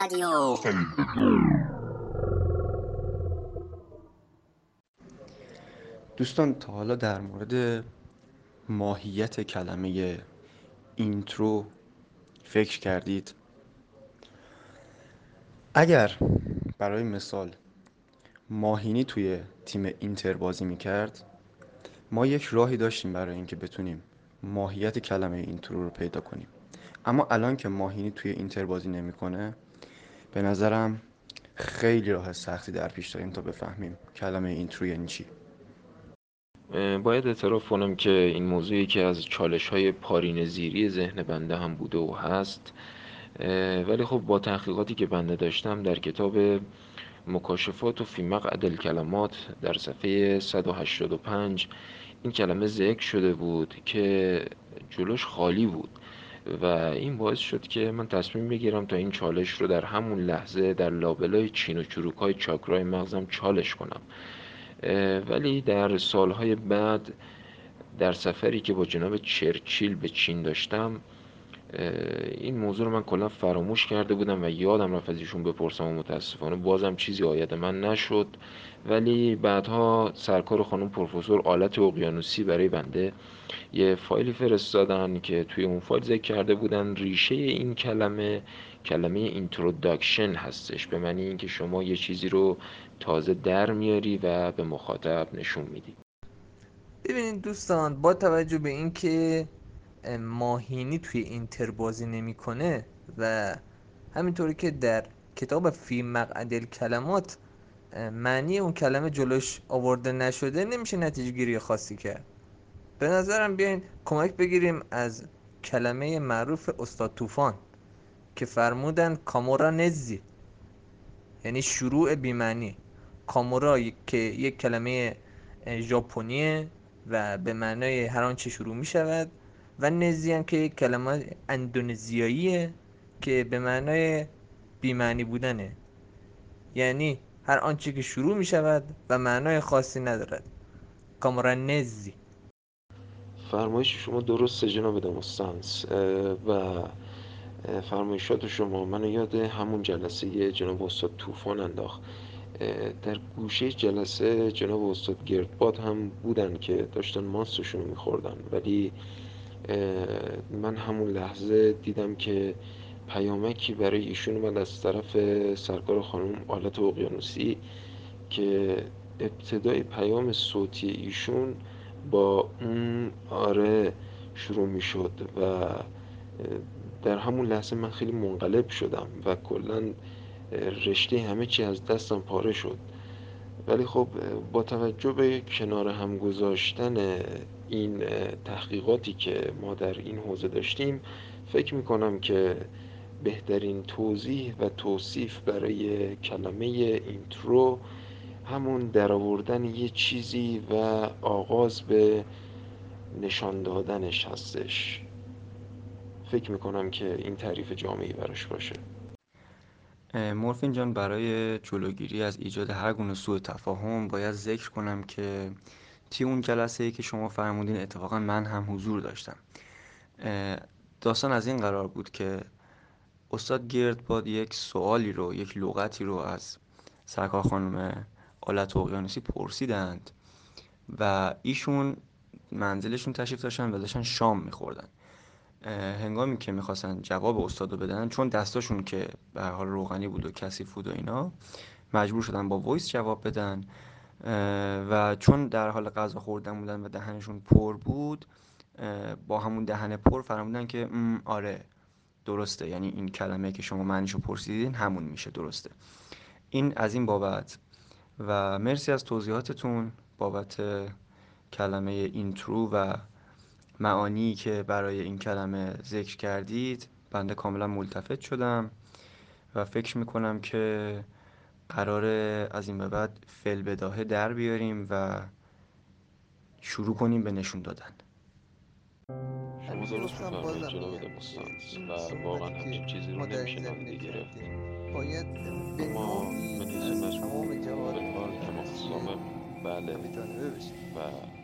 رادیو دوستان تا حالا در مورد ماهیت کلمه intro فکر کردید؟ اگر برای مثال ماهینی توی تیم اینتر بازی می‌کرد ما یک راهی داشتیم برای اینکه بتونیم ماهیت کلمه intro رو پیدا کنیم. اما الان که ماهینی توی اینتر بازی نمی‌کنه به نظرم خیلی راه سختی در پیش داریم تا بفهمیم کلمه اینترو یعنی چی. باید اعتراف کنم که این موضوعی که از چالش های پارین زیری ذهن بنده هم بوده و هست. ولی خب با تحقیقاتی که بنده داشتم در کتاب مکاشفات و فی مقعد کلمات در صفحه 185 این کلمه ذکر شده بود که جلوش خالی بود. و این باعث شد که من تصمیم بگیرم تا این چالش رو در همون لحظه در لابلای چین و چروک های چاکرای مغزم چالش کنم. ولی در سالهای بعد در سفری که با جناب چرچیل به چین داشتم این موضوع رو من کلا فراموش کرده بودم و یادم رفت از ایشون بپرسم و متاسفانه بازم چیزی آید من نشد. ولی بعدها سرکار خانم پروفسور آلت اقیانوسی برای بنده یه فایلی فرستادن که توی اون فایل ذکر کرده بودن ریشه این کلمه کلمه introduction هستش. به معنی اینکه شما یه چیزی رو تازه در میاری و به مخاطب نشون میدی. ببینید دوستان با توجه به اینکه ماهینی توی اینتر بازی نمی‌کنه و همینطوری که در کتاب فی مقعد کلمات معنی اون کلمه جلوش آورده نشده نمیشه نتیجه گیری خاصی کرد. به نظرم بیاین کمک بگیریم از کلمه معروف استاد طوفان که فرمودن کامورا نزی یعنی شروع بیمعنی. کامورا که یک کلمه ژاپنیه و به معنای هر آنچه شروع می شود و نزی هم که یک کلمه اندونزیاییه که به معنای بیمعنی بودنه. یعنی هر آنچه که شروع می شود و معنای خاصی ندارد. کامورا نزی فرمایش شما درسته جناب دموستانس و فرمایشات شما منو یاد همون جلسه جناب استاد طوفان انداخت. در گوشه جلسه جناب استاد گردباد هم بودن که داشتن ماستشون میخوردن ولی من همون لحظه دیدم که پیامکی برای ایشون اومد از طرف سرکار خانم آلت اقیانوسی که ابتدای پیام صوتی ایشون با اون آره شروع می شد و در همون لحظه من خیلی منقلب شدم و کلا رشته همه چی از دستم پاره شد. ولی خب با توجه به کنار هم گذاشتن این تحقیقاتی که ما در این حوزه داشتیم فکر می کنم که بهترین توضیح و توصیف برای کلمه اینترو همون درآوردن یه چیزی و آغاز به نشان دادنش هستش. فکر می‌کنم که این تعریف جامعی براش باشه. مورفین جان برای جلوگیری از ایجاد هر گونه سوء تفاهم باید ذکر کنم که تی اون جلسه ای که شما فرمودین اتفاقا من هم حضور داشتم. داستان از این قرار بود که استاد گردباد یک سوالی رو یک لغتی رو از سرکار خانم آلت اقیانوسی پرسیدند و ایشون منزلشون تشریف داشتن و داشتن شام میخوردن. هنگامی که می‌خواستن جواب استاد رو بدن چون دستاشون که به حال روغنی بود و کسی فود و اینا مجبور شدن با voice جواب بدن. و چون در حال غذا خوردن بودن و دهنشون پر بود با همون دهن پر فرمودن که آره درسته. یعنی این کلمه که شما معنیشو پرسیدین همون میشه درسته. این از این بابت. و مرسی از توضیحاتتون بابت کلمه intro و معانی که برای این کلمه ذکر کردید. بنده کاملا ملتفت شدم و فکر می‌کنم که قرار از این به بعد فل بداهه در بیاریم و شروع کنیم به نشون دادن. شما درست میفرمایید جناب دموستانس و واقعا همچین چیزی رو نمیشه نادیده گرفت باید اما من حیث مجموع فلحال کما بله. و